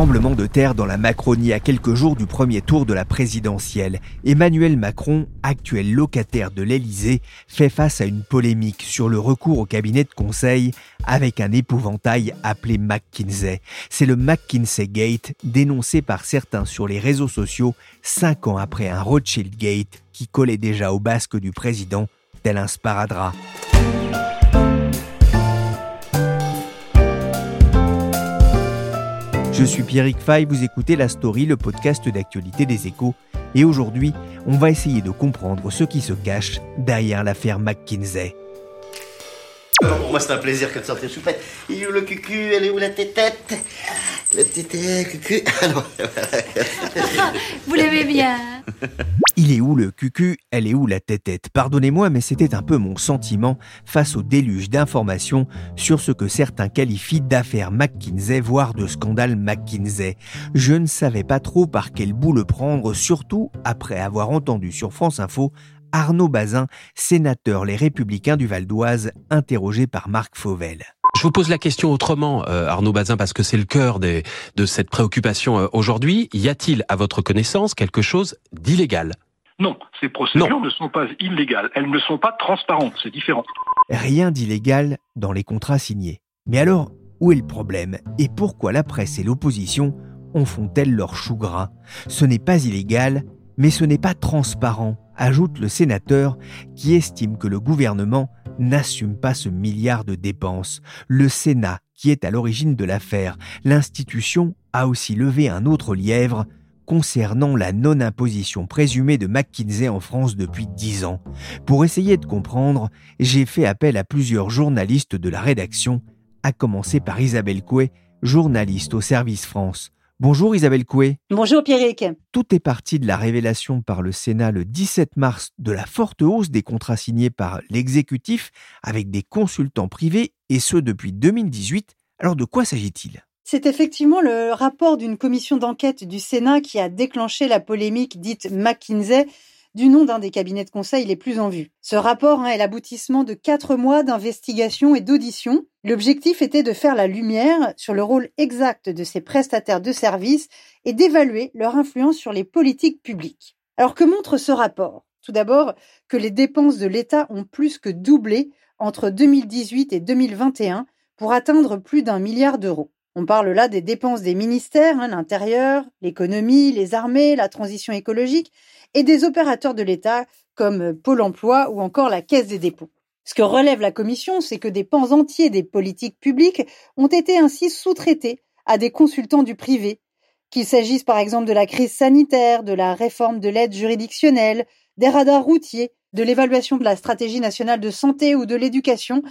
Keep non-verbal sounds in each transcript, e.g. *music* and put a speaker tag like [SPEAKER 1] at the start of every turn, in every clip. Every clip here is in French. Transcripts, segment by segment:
[SPEAKER 1] Tremblement de terre dans la Macronie à quelques jours du premier tour de la présidentielle. Emmanuel Macron, actuel locataire de l'Élysée, fait face à une polémique sur le recours au cabinet de conseil avec un épouvantail appelé McKinsey. C'est le McKinsey Gate dénoncé par certains sur les réseaux sociaux cinq ans après un Rothschild Gate qui collait déjà au basque du président, tel un sparadrap. Je suis Pierrick Fay, vous écoutez La Story, le podcast d'actualité des échos. Et aujourd'hui, on va essayer de comprendre ce qui se cache derrière l'affaire McKinsey.
[SPEAKER 2] Pour moi, c'est un plaisir que de sortir choupette. Il est où le cucu? Elle est où la tétette La tétette, cucu. *laughs*
[SPEAKER 3] Ah *laughs* vous l'aimez bien
[SPEAKER 1] Il est où le cucu? Elle est où la tétette Pardonnez-moi, mais c'était un peu mon sentiment face au déluge d'informations sur ce que certains qualifient d'affaire McKinsey, voire de scandale McKinsey. Je ne savais pas trop par quel bout le prendre, surtout après avoir entendu sur France Info Arnaud Bazin, sénateur Les Républicains du Val d'Oise, interrogé par Marc Fauvel.
[SPEAKER 4] Je vous pose la question autrement, euh, Arnaud Bazin, parce que c'est le cœur de cette préoccupation euh, aujourd'hui. Y a-t-il, à votre connaissance, quelque chose d'illégal?
[SPEAKER 5] Non, ces procédures ne sont pas illégales. Elles ne sont pas transparentes. C'est différent.
[SPEAKER 1] Rien d'illégal dans les contrats signés. Mais alors, où est le problème? Et pourquoi la presse et l'opposition en font-elles leur chou gras? Ce n'est pas illégal, mais ce n'est pas transparent ajoute le sénateur qui estime que le gouvernement n'assume pas ce milliard de dépenses. Le Sénat, qui est à l'origine de l'affaire, l'institution a aussi levé un autre lièvre concernant la non-imposition présumée de McKinsey en France depuis dix ans. Pour essayer de comprendre, j'ai fait appel à plusieurs journalistes de la rédaction, à commencer par Isabelle Coué, journaliste au Service France. Bonjour Isabelle Coué.
[SPEAKER 6] Bonjour Pierrick.
[SPEAKER 1] Tout est parti de la révélation par le Sénat le 17 mars de la forte hausse des contrats signés par l'exécutif avec des consultants privés et ce depuis 2018. Alors de quoi s'agit-il?
[SPEAKER 6] C'est effectivement le rapport d'une commission d'enquête du Sénat qui a déclenché la polémique dite McKinsey du nom d'un des cabinets de conseil les plus en vue. Ce rapport hein, est l'aboutissement de quatre mois d'investigation et d'audition. L'objectif était de faire la lumière sur le rôle exact de ces prestataires de services et d'évaluer leur influence sur les politiques publiques. Alors que montre ce rapport? Tout d'abord que les dépenses de l'État ont plus que doublé entre 2018 et 2021 pour atteindre plus d'un milliard d'euros. On parle là des dépenses des ministères, hein, l'intérieur, l'économie, les armées, la transition écologique, et des opérateurs de l'État comme Pôle Emploi ou encore la Caisse des dépôts. Ce que relève la Commission, c'est que des pans entiers des politiques publiques ont été ainsi sous-traités à des consultants du privé, qu'il s'agisse par exemple de la crise sanitaire, de la réforme de l'aide juridictionnelle, des radars routiers, de l'évaluation de la stratégie nationale de santé ou de l'éducation,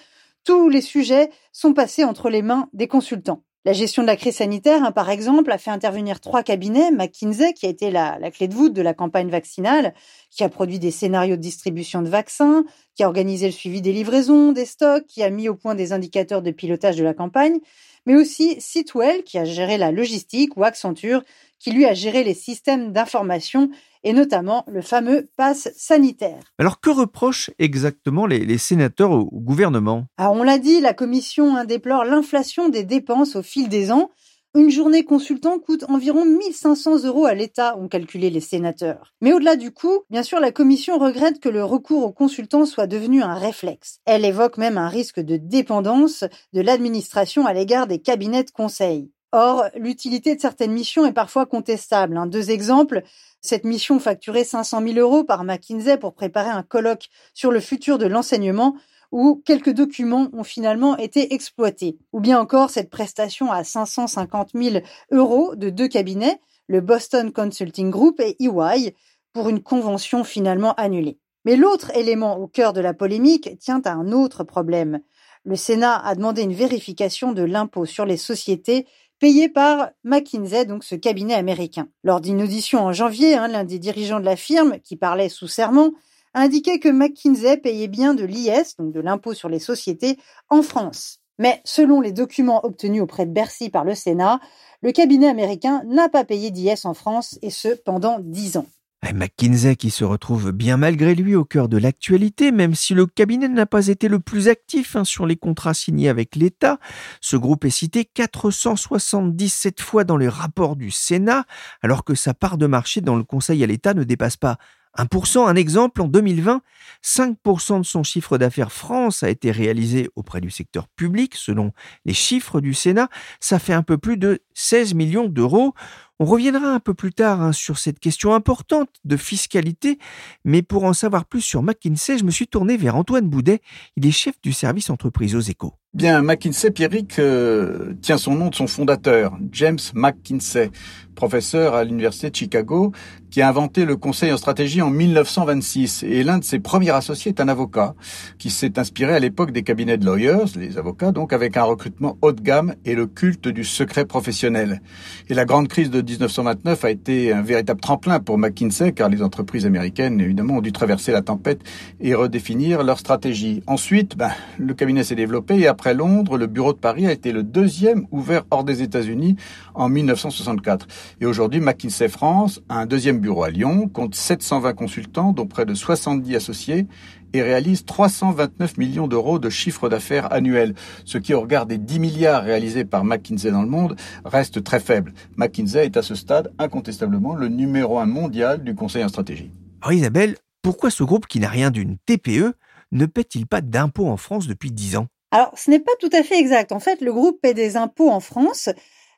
[SPEAKER 6] tous les sujets sont passés entre les mains des consultants. La gestion de la crise sanitaire, hein, par exemple, a fait intervenir trois cabinets, McKinsey, qui a été la, clé de voûte de la campagne vaccinale, qui a produit des scénarios de distribution de vaccins, qui a organisé le suivi des livraisons, des stocks, qui a mis au point des indicateurs de pilotage de la campagne, mais aussi Sitwell, qui a géré la logistique, ou Accenture, qui lui a géré les systèmes d'information et notamment le fameux pass sanitaire.
[SPEAKER 1] Alors que reprochent exactement les, sénateurs au, gouvernement?
[SPEAKER 6] Ah, On l'a dit, la commission déplore l'inflation des dépenses au fil des ans. Une journée consultant coûte environ 1500 euros à l'État, ont calculé les sénateurs. Mais au-delà du coût, bien sûr, la commission regrette que le recours aux consultants soit devenu un réflexe. Elle évoque même un risque de dépendance de l'administration à l'égard des cabinets de conseil. Or, l'utilité de certaines missions est parfois contestable. Hein. Deux exemples. Cette mission facturée 500 000 euros par McKinsey pour préparer un colloque sur le futur de l'enseignement où quelques documents ont finalement été exploités. Ou bien encore cette prestation à 550 000 euros de deux cabinets, le Boston Consulting Group et EY, pour une convention finalement annulée. Mais l'autre élément au cœur de la polémique tient à un autre problème. Le Sénat a demandé une vérification de l'impôt sur les sociétés payé par McKinsey, donc ce cabinet américain. Lors d'une audition en janvier, hein, l'un des dirigeants de la firme, qui parlait sous serment, a indiqué que McKinsey payait bien de l'IS, donc de l'impôt sur les sociétés, en France. Mais selon les documents obtenus auprès de Bercy par le Sénat, le cabinet américain n'a pas payé d'IS en France, et ce pendant dix ans.
[SPEAKER 1] McKinsey qui se retrouve bien malgré lui au cœur de l'actualité, même si le cabinet n'a pas été le plus actif hein, sur les contrats signés avec l'État. Ce groupe est cité 477 fois dans les rapports du Sénat, alors que sa part de marché dans le Conseil à l'État ne dépasse pas 1%, un exemple, en 2020, 5% de son chiffre d'affaires France a été réalisé auprès du secteur public, selon les chiffres du Sénat, ça fait un peu plus de 16 millions d'euros. On reviendra un peu plus tard hein, sur cette question importante de fiscalité, mais pour en savoir plus sur McKinsey, je me suis tourné vers Antoine Boudet, il est chef du service entreprise aux échos.
[SPEAKER 7] Bien, McKinsey, Pierrick, euh, tient son nom de son fondateur, James McKinsey, professeur à l'Université de Chicago, qui a inventé le conseil en stratégie en 1926. Et l'un de ses premiers associés est un avocat qui s'est inspiré à l'époque des cabinets de lawyers, les avocats, donc avec un recrutement haut de gamme et le culte du secret professionnel. Et la grande crise de 1929 a été un véritable tremplin pour McKinsey, car les entreprises américaines, évidemment, ont dû traverser la tempête et redéfinir leur stratégie. Ensuite, ben, le cabinet s'est développé et après Londres, le bureau de Paris a été le deuxième ouvert hors des États-Unis en 1964. Et aujourd'hui, McKinsey France a un deuxième bureau à Lyon, compte 720 consultants, dont près de 70 associés, et réalise 329 millions d'euros de chiffre d'affaires annuel, ce qui au regard des 10 milliards réalisés par McKinsey dans le monde reste très faible. McKinsey est à ce stade incontestablement le numéro un mondial du conseil en stratégie.
[SPEAKER 1] Alors Isabelle, pourquoi ce groupe qui n'a rien d'une TPE ne paie-t-il pas d'impôts en France depuis 10 ans?
[SPEAKER 6] Alors ce n'est pas tout à fait exact. En fait, le groupe paie des impôts en France,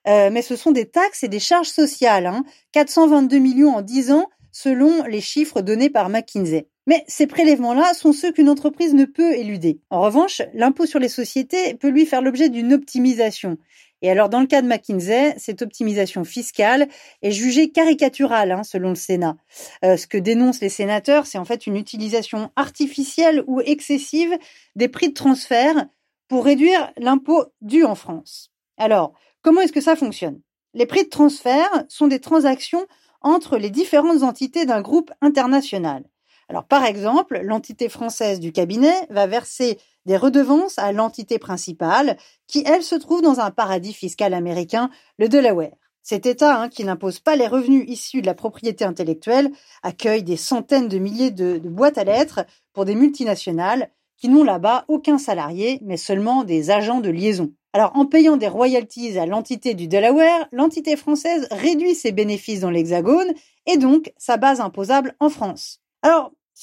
[SPEAKER 6] euh, mais ce sont des taxes et des charges sociales. Hein. 422 millions en 10 ans selon les chiffres donnés par McKinsey. Mais ces prélèvements-là sont ceux qu'une entreprise ne peut éluder. En revanche, l'impôt sur les sociétés peut lui faire l'objet d'une optimisation. Et alors, dans le cas de McKinsey, cette optimisation fiscale est jugée caricaturale, hein, selon le Sénat. Euh, ce que dénoncent les sénateurs, c'est en fait une utilisation artificielle ou excessive des prix de transfert pour réduire l'impôt dû en France. Alors, comment est-ce que ça fonctionne? Les prix de transfert sont des transactions entre les différentes entités d'un groupe international. Alors, par exemple, l'entité française du cabinet va verser des redevances à l'entité principale, qui, elle, se trouve dans un paradis fiscal américain, le Delaware. Cet État, hein, qui n'impose pas les revenus issus de la propriété intellectuelle, accueille des centaines de milliers de, boîtes à lettres pour des multinationales qui n'ont là-bas aucun salarié, mais seulement des agents de liaison. Alors, en payant des royalties à l'entité du Delaware, l'entité française réduit ses bénéfices dans l'Hexagone et donc sa base imposable en France.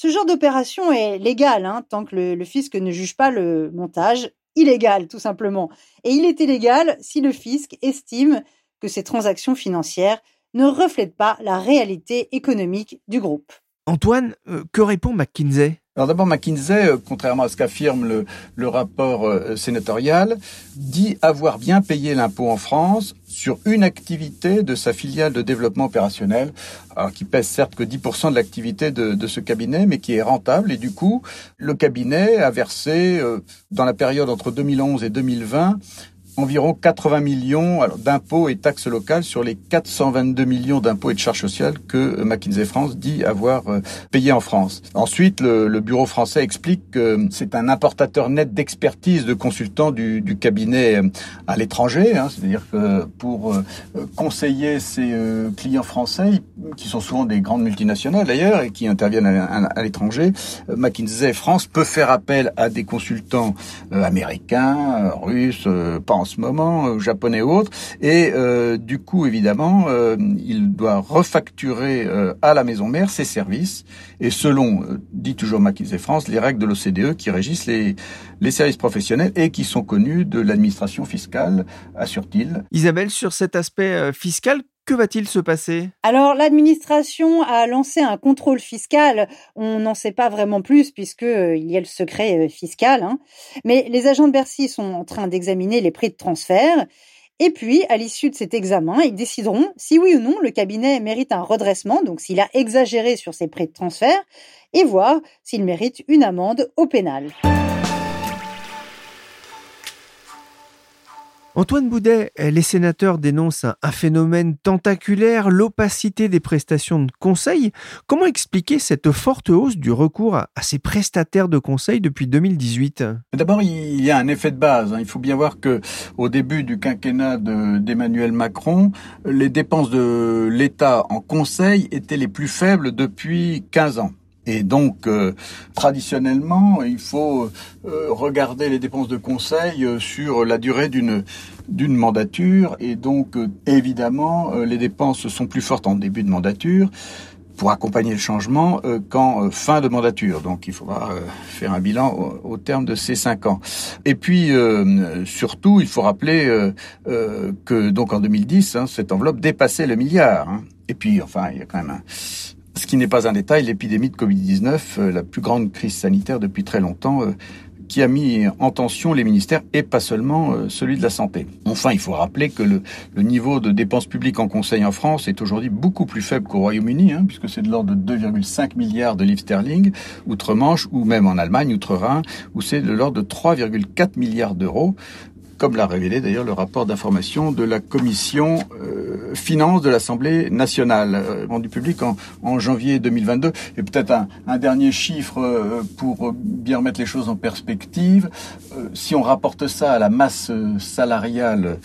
[SPEAKER 6] Ce genre d'opération est légal, hein, tant que le, fisc ne juge pas le montage illégal, tout simplement. Et il est illégal si le fisc estime que ces transactions financières ne reflètent pas la réalité économique du groupe.
[SPEAKER 1] Antoine, euh, que répond McKinsey?
[SPEAKER 7] Alors d'abord, McKinsey, euh, contrairement à ce qu'affirme le, rapport euh, sénatorial, dit avoir bien payé l'impôt en France sur une activité de sa filiale de développement opérationnel, alors qui pèse certes que 10% de l'activité de, de, ce cabinet, mais qui est rentable. Et du coup, le cabinet a versé, euh, dans la période entre 2011 et 2020, environ 80 millions d'impôts et taxes locales sur les 422 millions d'impôts et de charges sociales que McKinsey France dit avoir euh, payé en France. Ensuite, le, bureau français explique que c'est un importateur net d'expertise de consultants du, cabinet euh, à l'étranger, hein. c'est-à-dire que pour euh, conseiller ses clients français, qui sont souvent des grandes multinationales d'ailleurs et qui interviennent à, l'étranger, McKinsey France peut faire appel à des consultants américains, russes, pas en ce moment, euh, japonais ou autres, et euh, du coup, évidemment, euh, il doit refacturer à la maison mère ses services, et selon, dit toujours McKinsey France, les règles de l'OCDE qui régissent les, les services professionnels et qui sont connus de l'administration fiscale, assure-t-il.
[SPEAKER 1] Isabelle, sur cet aspect fiscal, que va-t-il se passer?
[SPEAKER 6] Alors l'administration a lancé un contrôle fiscal. On n'en sait pas vraiment plus puisque euh, il y a le secret euh, fiscal. Hein. Mais les agents de Bercy sont en train d'examiner les prix de transfert. Et puis, à l'issue de cet examen, ils décideront si oui ou non le cabinet mérite un redressement, donc s'il a exagéré sur ses prix de transfert, et voir s'il mérite une amende au pénal.
[SPEAKER 1] Antoine Boudet, les sénateurs dénoncent un, phénomène tentaculaire, l'opacité des prestations de conseil. Comment expliquer cette forte hausse du recours à, ces prestataires de conseil depuis 2018
[SPEAKER 7] D'abord, il y a un effet de base. Hein. Il faut bien voir que au début du quinquennat d'Emmanuel Macron, les dépenses de l'État en conseil étaient les plus faibles depuis 15 ans. Et donc, euh, traditionnellement, il faut euh, regarder les dépenses de conseil euh, sur la durée d'une d'une mandature. Et donc, évidemment, les dépenses sont plus fortes en début de mandature pour accompagner le changement qu'en fin de mandature. Donc il faudra faire un bilan au, terme de ces cinq ans. Et puis surtout, il faut rappeler que donc en 2010, hein, cette enveloppe dépassait le milliard. Hein. Et puis enfin, il y a quand même un, ce qui n'est pas un détail, l'épidémie de Covid-19, euh, la plus grande crise sanitaire depuis très longtemps, euh, qui a mis en tension les ministères et pas seulement euh, celui de la santé. Enfin, il faut rappeler que le, niveau de dépenses publiques en conseil en France est aujourd'hui beaucoup plus faible qu'au Royaume-Uni, hein, puisque c'est de l'ordre de 2,5 milliards de livres sterling outre-Manche, ou même en Allemagne, outre-Rhin, où c'est de l'ordre de 3,4 milliards d'euros comme l'a révélé d'ailleurs le rapport d'information de la commission euh, finances de l'Assemblée nationale, euh, rendu public en, janvier 2022. Et peut-être un, dernier chiffre euh, pour bien remettre les choses en perspective. si on rapporte ça à la masse salariale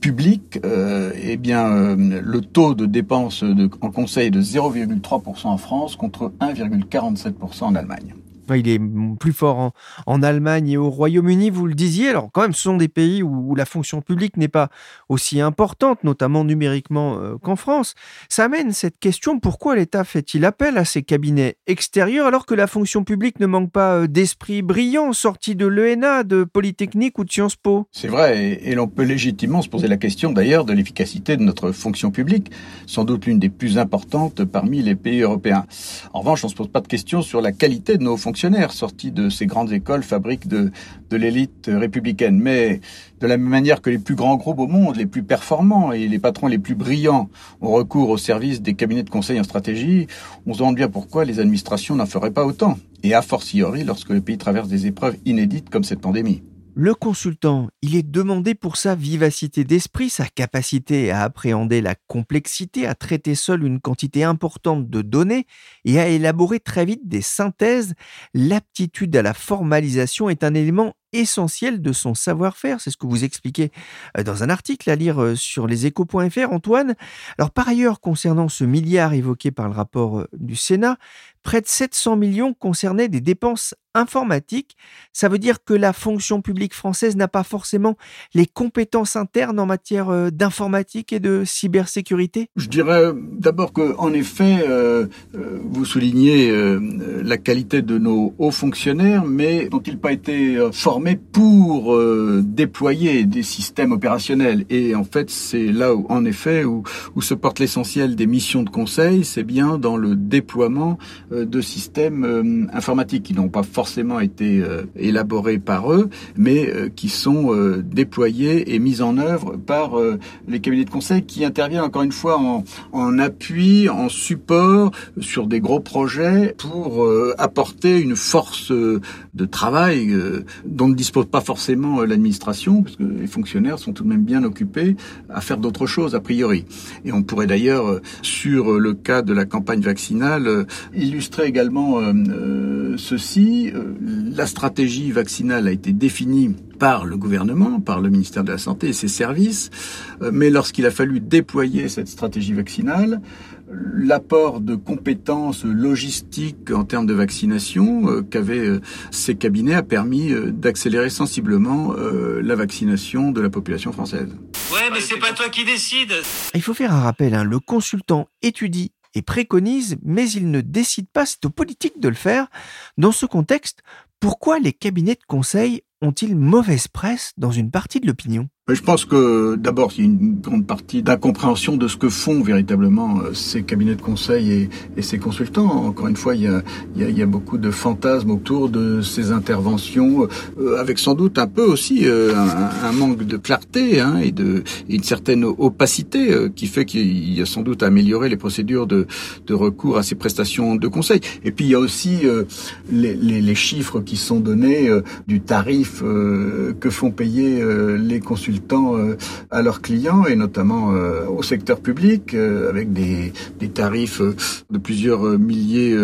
[SPEAKER 7] publique, eh bien le taux de dépenses en conseil est de 0,3% en France contre 1,47% en Allemagne
[SPEAKER 1] il est plus fort en, Allemagne et au Royaume-Uni, vous le disiez. Alors quand même, ce sont des pays où, la fonction publique n'est pas aussi importante, notamment numériquement euh, qu'en France. Ça amène cette question, pourquoi l'État fait-il appel à ces cabinets extérieurs alors que la fonction publique ne manque pas euh, d'esprit brillant sorti de l'ENA, de Polytechnique ou de Sciences Po?
[SPEAKER 7] C'est vrai, et, et l'on peut légitimement se poser la question d'ailleurs de l'efficacité de notre fonction publique, sans doute l'une des plus importantes parmi les pays européens. En revanche, on ne se pose pas de question sur la qualité de nos fonctions fonctionnaires sortis de ces grandes écoles fabriquent de, de l'élite républicaine. Mais de la même manière que les plus grands groupes au monde, les plus performants et les patrons les plus brillants ont recours au service des cabinets de conseil en stratégie, on se demande bien pourquoi les administrations n'en feraient pas autant. Et a fortiori lorsque le pays traverse des épreuves inédites comme cette pandémie.
[SPEAKER 1] Le consultant, il est demandé pour sa vivacité d'esprit, sa capacité à appréhender la complexité, à traiter seul une quantité importante de données et à élaborer très vite des synthèses. L'aptitude à la formalisation est un élément essentiel de son savoir-faire. C'est ce que vous expliquez euh, dans un article à lire euh, sur leséchos.fr, Antoine. Alors, par ailleurs, concernant ce milliard évoqué par le rapport euh, du Sénat, près de 700 millions concernaient des dépenses informatiques. Ça veut dire que la fonction publique française n'a pas forcément les compétences internes en matière d'informatique et de cybersécurité?
[SPEAKER 7] Je dirais d'abord que, en effet, vous soulignez la qualité de nos hauts fonctionnaires, mais n'ont-ils pas été formés pour euh, déployer des systèmes opérationnels? Et en fait, c'est là où, en effet, où, où se porte l'essentiel des missions de conseil, c'est bien dans le déploiement euh, de systèmes euh, informatiques qui n'ont pas forcément été élaborés par eux, mais qui sont déployés et mis en œuvre par les cabinets de conseil qui interviennent encore une fois en, appui, en support sur des gros projets pour apporter une force de travail dont ne dispose pas forcément euh, l'administration, parce que les fonctionnaires sont tout de même bien occupés à faire d'autres choses a priori. Et on pourrait d'ailleurs, euh, sur le cas de la campagne vaccinale, euh, illustrer également ceci. La stratégie vaccinale a été définie par le gouvernement, par le ministère de la Santé et ses services, mais lorsqu'il a fallu déployer cette stratégie vaccinale, l'apport de compétences logistiques en termes de vaccination euh, qu'avaient euh, ces cabinets a permis euh, d'accélérer sensiblement la vaccination de la population française.
[SPEAKER 8] Ouais, mais c'est pas toi qui décide.
[SPEAKER 1] Il faut faire un rappel, hein. le consultant étudie et préconise, mais il ne décide pas, c'est aux politiques de le faire. Dans ce contexte, pourquoi les cabinets de conseil ont-ils mauvaise presse dans une partie de l'opinion?
[SPEAKER 7] Je pense que d'abord, il y a une grande partie d'incompréhension de ce que font véritablement euh, ces cabinets de conseil et, et ces consultants. Encore une fois, il y, a, il, y a, il y, a, beaucoup de fantasmes autour de ces interventions, euh, avec sans doute un peu aussi euh, un, manque de clarté hein, et, de, et une certaine opacité qui fait qu'il y a sans doute à améliorer les procédures de, de, recours à ces prestations de conseil. Et puis il y a aussi les, les, les, chiffres qui sont donnés du tarif que font payer les consultants temps à leurs clients et notamment au secteur public avec des, des tarifs de plusieurs milliers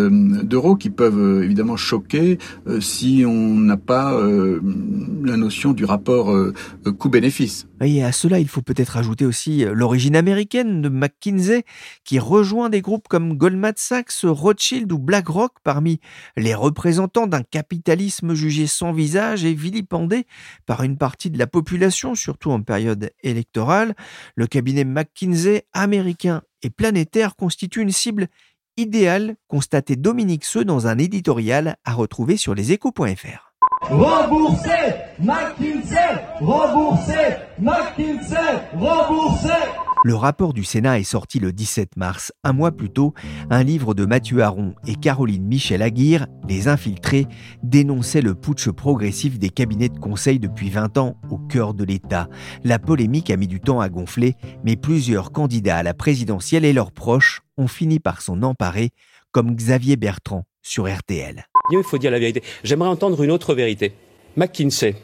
[SPEAKER 7] d'euros qui peuvent évidemment choquer si on n'a pas la notion du rapport coût-bénéfice.
[SPEAKER 1] Et à cela, il faut peut-être ajouter aussi l'origine américaine de McKinsey qui rejoint des groupes comme Goldman Sachs, Rothschild ou BlackRock parmi les représentants d'un capitalisme jugé sans visage et vilipendé par une partie de la population, surtout en période électorale. Le cabinet McKinsey américain et planétaire constitue une cible idéale, constatait Dominique Seux dans un éditorial à retrouver sur leséchos.fr.
[SPEAKER 9] Remboursé McKinsey Remboursé McKinsey Remboursé
[SPEAKER 1] le rapport du Sénat est sorti le 17 mars, un mois plus tôt. Un livre de Mathieu Aron et Caroline Michel Aguirre, Les Infiltrés, dénonçait le putsch progressif des cabinets de conseil depuis 20 ans au cœur de l'État. La polémique a mis du temps à gonfler, mais plusieurs candidats à la présidentielle et leurs proches ont fini par s'en emparer, comme Xavier Bertrand sur RTL.
[SPEAKER 10] Il faut dire la vérité. J'aimerais entendre une autre vérité. McKinsey,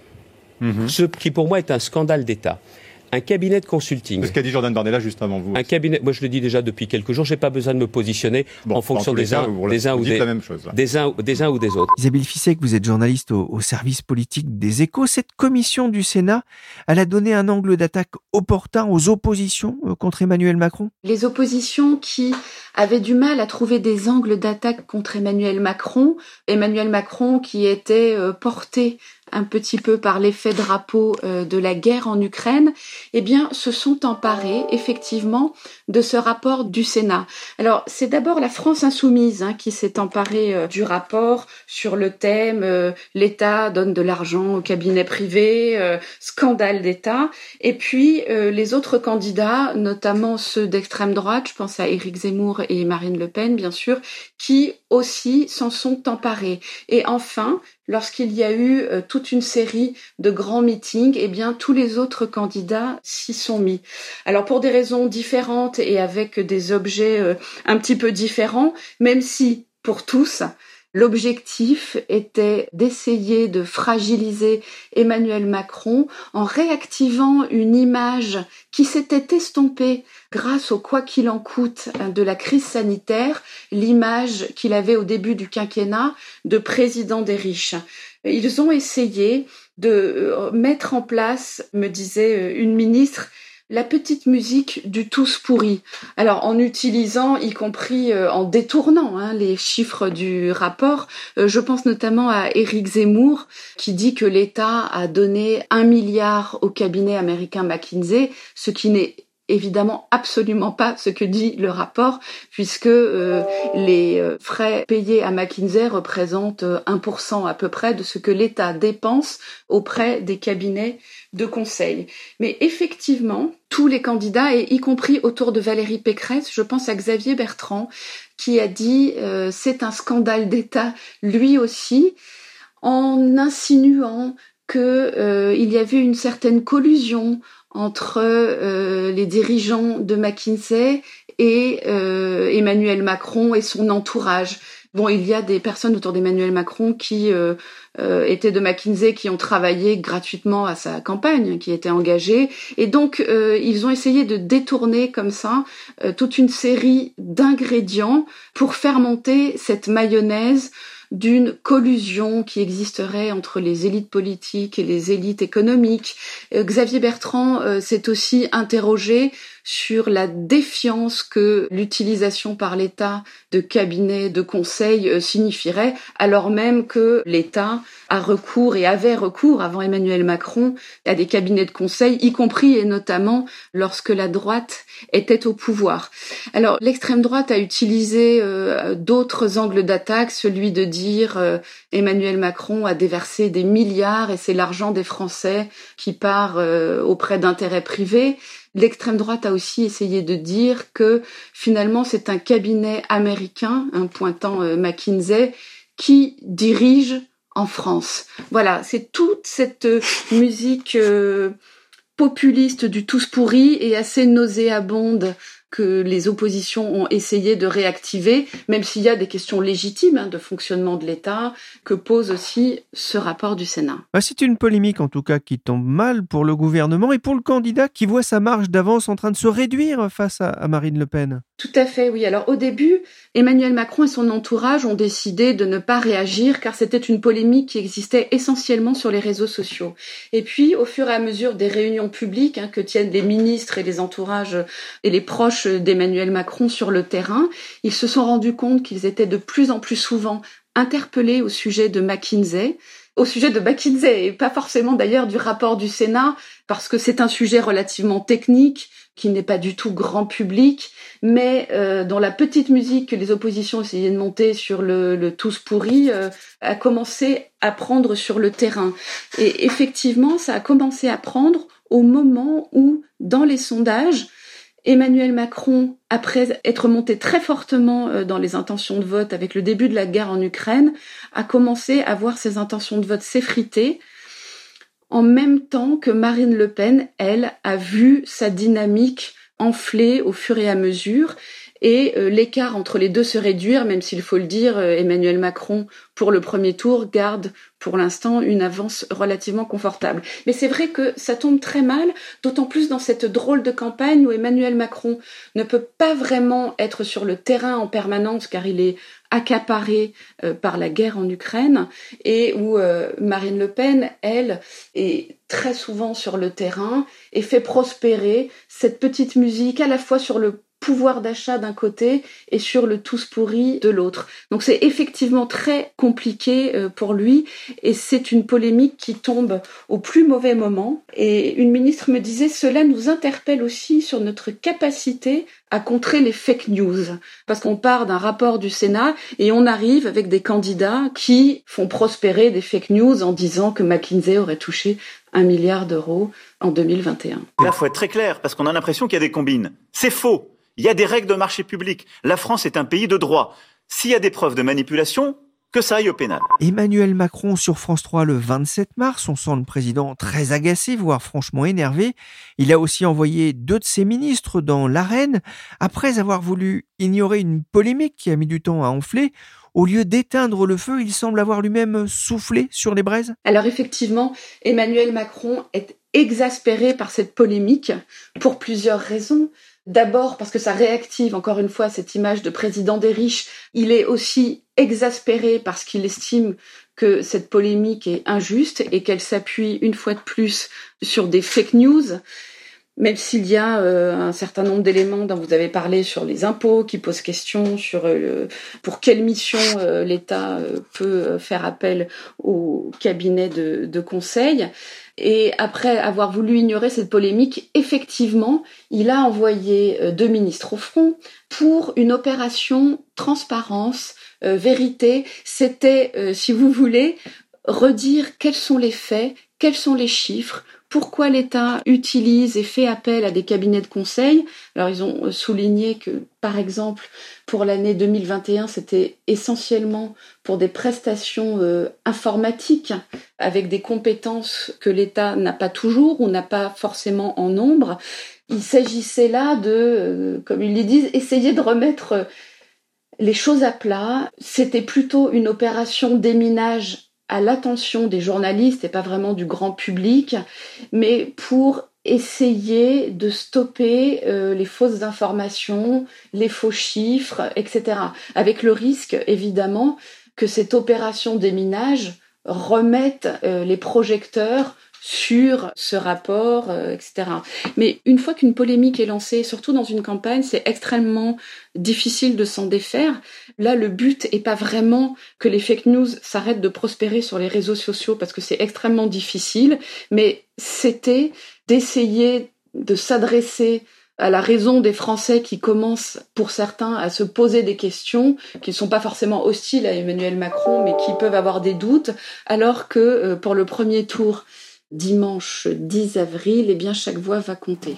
[SPEAKER 10] mhm. ce qui pour moi est un scandale d'État un cabinet de consulting.
[SPEAKER 11] C'est ce qu'a dit Jordan Bardella juste avant vous.
[SPEAKER 10] Un cabinet, moi je le dis déjà depuis quelques jours, j'ai pas besoin de me positionner en fonction des uns, des uns ou des, des uns, des uns ou des autres.
[SPEAKER 1] Isabelle Fissek, vous êtes journaliste au, service politique des Échos. Cette commission du Sénat, elle a donné un angle d'attaque opportun aux oppositions euh, contre Emmanuel Macron?
[SPEAKER 12] Les oppositions qui avaient du mal à trouver des angles d'attaque contre Emmanuel Macron, Emmanuel Macron qui était euh, porté un petit peu par l'effet drapeau euh, de la guerre en Ukraine, eh bien, se sont emparés effectivement de ce rapport du Sénat. Alors, c'est d'abord la France insoumise hein, qui s'est emparée euh, du rapport sur le thème euh, l'État donne de l'argent au cabinet privé, scandale d'État, et puis les autres candidats, notamment ceux d'extrême droite, je pense à Éric Zemmour et Marine Le Pen, bien sûr, qui aussi s'en sont emparés. Et enfin, lorsqu'il y a eu euh, toute une série de grands meetings, eh bien tous les autres candidats s'y sont mis. Alors pour des raisons différentes et avec des objets euh, un petit peu différents, même si pour tous L'objectif était d'essayer de fragiliser Emmanuel Macron en réactivant une image qui s'était estompée grâce au quoi qu'il en coûte de la crise sanitaire, l'image qu'il avait au début du quinquennat de président des riches. Ils ont essayé de euh, mettre en place, me disait euh, une ministre, la petite musique du tous pourri. Alors en utilisant, y compris euh, en détournant hein, les chiffres du rapport, euh, je pense notamment à Éric Zemmour qui dit que l'État a donné un milliard au cabinet américain McKinsey, ce qui n'est évidemment absolument pas ce que dit le rapport, puisque euh, les euh, frais payés à McKinsey représentent 1% euh, à peu près de ce que l'État dépense auprès des cabinets de conseil. Mais effectivement, tous les candidats, y compris autour de Valérie Pécresse, je pense à Xavier Bertrand, qui a dit c'est un scandale d'État lui aussi, en insinuant qu'il y avait une certaine collusion entre euh, les dirigeants de McKinsey et euh, Emmanuel Macron et son entourage. Bon, il y a des personnes autour d'Emmanuel Macron qui euh, étaient de McKinsey, qui ont travaillé gratuitement à sa campagne, qui étaient engagés. Et donc, ils ont essayé de détourner comme ça toute une série d'ingrédients pour faire monter cette mayonnaise d'une collusion qui existerait entre les élites politiques et les élites économiques. Euh, Xavier Bertrand euh, s'est aussi interrogé sur la défiance que l'utilisation par l'État de cabinets de conseil euh, signifierait, alors même que l'État a recours et avait recours avant Emmanuel Macron à des cabinets de conseil, y compris et notamment lorsque la droite était au pouvoir. Alors l'extrême droite a utilisé euh, d'autres angles d'attaque, celui de dire euh, Emmanuel Macron a déversé des milliards et c'est l'argent des Français qui part auprès d'intérêts privés. L'extrême droite a aussi essayé de dire que finalement c'est un cabinet américain, un pointant euh, McKinsey, qui dirige en France. Voilà, c'est toute cette euh, musique euh, populiste du tous pourri et assez nauséabonde que les oppositions ont essayé de réactiver, même s'il y a des questions légitimes hein, de fonctionnement de l'État que pose aussi ce rapport du Sénat.
[SPEAKER 1] Bah, c'est une polémique en tout cas qui tombe mal pour le gouvernement et pour le candidat qui voit sa marge d'avance en train de se réduire face à Marine Le Pen.
[SPEAKER 12] Tout à fait, oui. Alors au début, Emmanuel Macron et son entourage ont décidé de ne pas réagir car c'était une polémique qui existait essentiellement sur les réseaux sociaux. Et puis, au fur et à mesure des réunions publiques hein, que tiennent les ministres et les entourages et les proches d'Emmanuel Macron sur le terrain, ils se sont rendus compte qu'ils étaient de plus en plus souvent interpellés au sujet de McKinsey au sujet de McKinsey et pas forcément d'ailleurs du rapport du Sénat parce que c'est un sujet relativement technique qui n'est pas du tout grand public, mais euh, dans la petite musique que les oppositions essayaient de monter sur le, le tous pourri euh, a commencé à prendre sur le terrain. Et effectivement, ça a commencé à prendre au moment où, dans les sondages, Emmanuel Macron, après être monté très fortement euh, dans les intentions de vote avec le début de la guerre en Ukraine, a commencé à voir ses intentions de vote s'effriter en même temps que Marine Le Pen, elle, a vu sa dynamique enfler au fur et à mesure et euh, l'écart entre les deux se réduire, même s'il faut le dire, euh, Emmanuel Macron, pour le premier tour, garde pour l'instant une avance relativement confortable. Mais c'est vrai que ça tombe très mal, d'autant plus dans cette drôle de campagne où Emmanuel Macron ne peut pas vraiment être sur le terrain en permanence car il est accaparé euh, par la guerre en Ukraine et où Marine Le Pen, elle, est très souvent sur le terrain et fait prospérer cette petite musique à la fois sur le pouvoir d'achat d'un côté et sur le tous pourri de l'autre. Donc c'est effectivement très compliqué euh, pour lui et c'est une polémique qui tombe au plus mauvais moment. Et une ministre me disait cela nous interpelle aussi sur notre capacité à contrer les fake news. Parce qu'on part d'un rapport du Sénat et on arrive avec des candidats qui font prospérer des fake news en disant que McKinsey aurait touché un milliard d'euros en 2021.
[SPEAKER 11] Là, faut être très clair parce qu'on a l'impression qu'il y a des combines. C'est faux. Il y a des règles de marché public. La France est un pays de droit. S'il y a des preuves de manipulation, que ça aille au pénal.
[SPEAKER 1] Emmanuel Macron sur France 3 le 27 mars, on sent le président très agacé, voire franchement énervé. Il a aussi envoyé deux de ses ministres dans l'arène, après avoir voulu ignorer une polémique qui a mis du temps à enfler. Au lieu d'éteindre le feu, il semble avoir lui-même soufflé sur les braises.
[SPEAKER 12] Alors effectivement, Emmanuel Macron est exaspéré par cette polémique pour plusieurs raisons. D'abord parce que ça réactive encore une fois cette image de président des riches. Il est aussi exaspéré parce qu'il estime que cette polémique est injuste et qu'elle s'appuie une fois de plus sur des fake news. Même s'il y a euh, un certain nombre d'éléments dont vous avez parlé sur les impôts qui posent question sur euh, pour quelle mission euh, l'État peut faire appel au cabinet de, conseil, et après avoir voulu ignorer cette polémique, effectivement, il a envoyé deux ministres au front pour une opération transparence, vérité. C'était, si vous voulez, redire quels sont les faits, quels sont les chiffres, pourquoi l'État utilise et fait appel à des cabinets de conseil. Alors ils ont souligné que, par exemple, pour l'année 2021, c'était essentiellement pour des prestations euh, informatiques avec des compétences que l'État n'a pas toujours ou n'a pas forcément en nombre. Il s'agissait là de, euh, comme ils le disent, essayer de remettre les choses à plat. C'était plutôt une opération d'éminage à l'attention des journalistes et pas vraiment du grand public, mais pour essayer de stopper euh, les fausses informations, les faux chiffres, etc. Avec le risque, évidemment, que cette opération déminage remette euh, les projecteurs sur ce rapport, euh, etc. Mais une fois qu'une polémique est lancée, surtout dans une campagne, c'est extrêmement difficile de s'en défaire. Là, le but est pas vraiment que les fake news s'arrêtent de prospérer sur les réseaux sociaux parce que c'est extrêmement difficile, mais c'était d'essayer de s'adresser à la raison des Français qui commencent, pour certains, à se poser des questions, qui ne sont pas forcément hostiles à Emmanuel Macron, mais qui peuvent avoir des doutes, alors que euh, pour le premier tour, dimanche 10 avril, eh bien chaque voix va compter.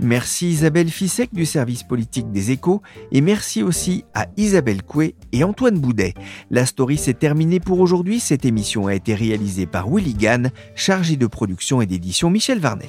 [SPEAKER 1] Merci Isabelle Fissek du service politique des échos et merci aussi à Isabelle Coué et Antoine Boudet. La story s'est terminée pour aujourd'hui. Cette émission a été réalisée par Willy Gann, chargé de production et d'édition Michel Varnet.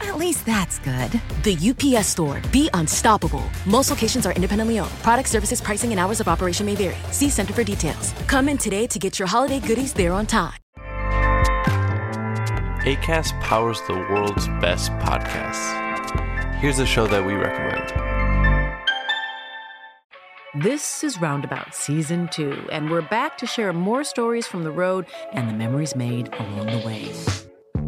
[SPEAKER 13] At least that's good.
[SPEAKER 14] The UPS store. Be unstoppable. Most locations are independently owned. Product services, pricing, and hours of operation may vary. See Center for details. Come in today to get your holiday goodies there on time.
[SPEAKER 15] ACAST powers the world's best podcasts. Here's a show that we recommend.
[SPEAKER 16] This is Roundabout Season 2, and we're back to share more stories from the road and the memories made along the way.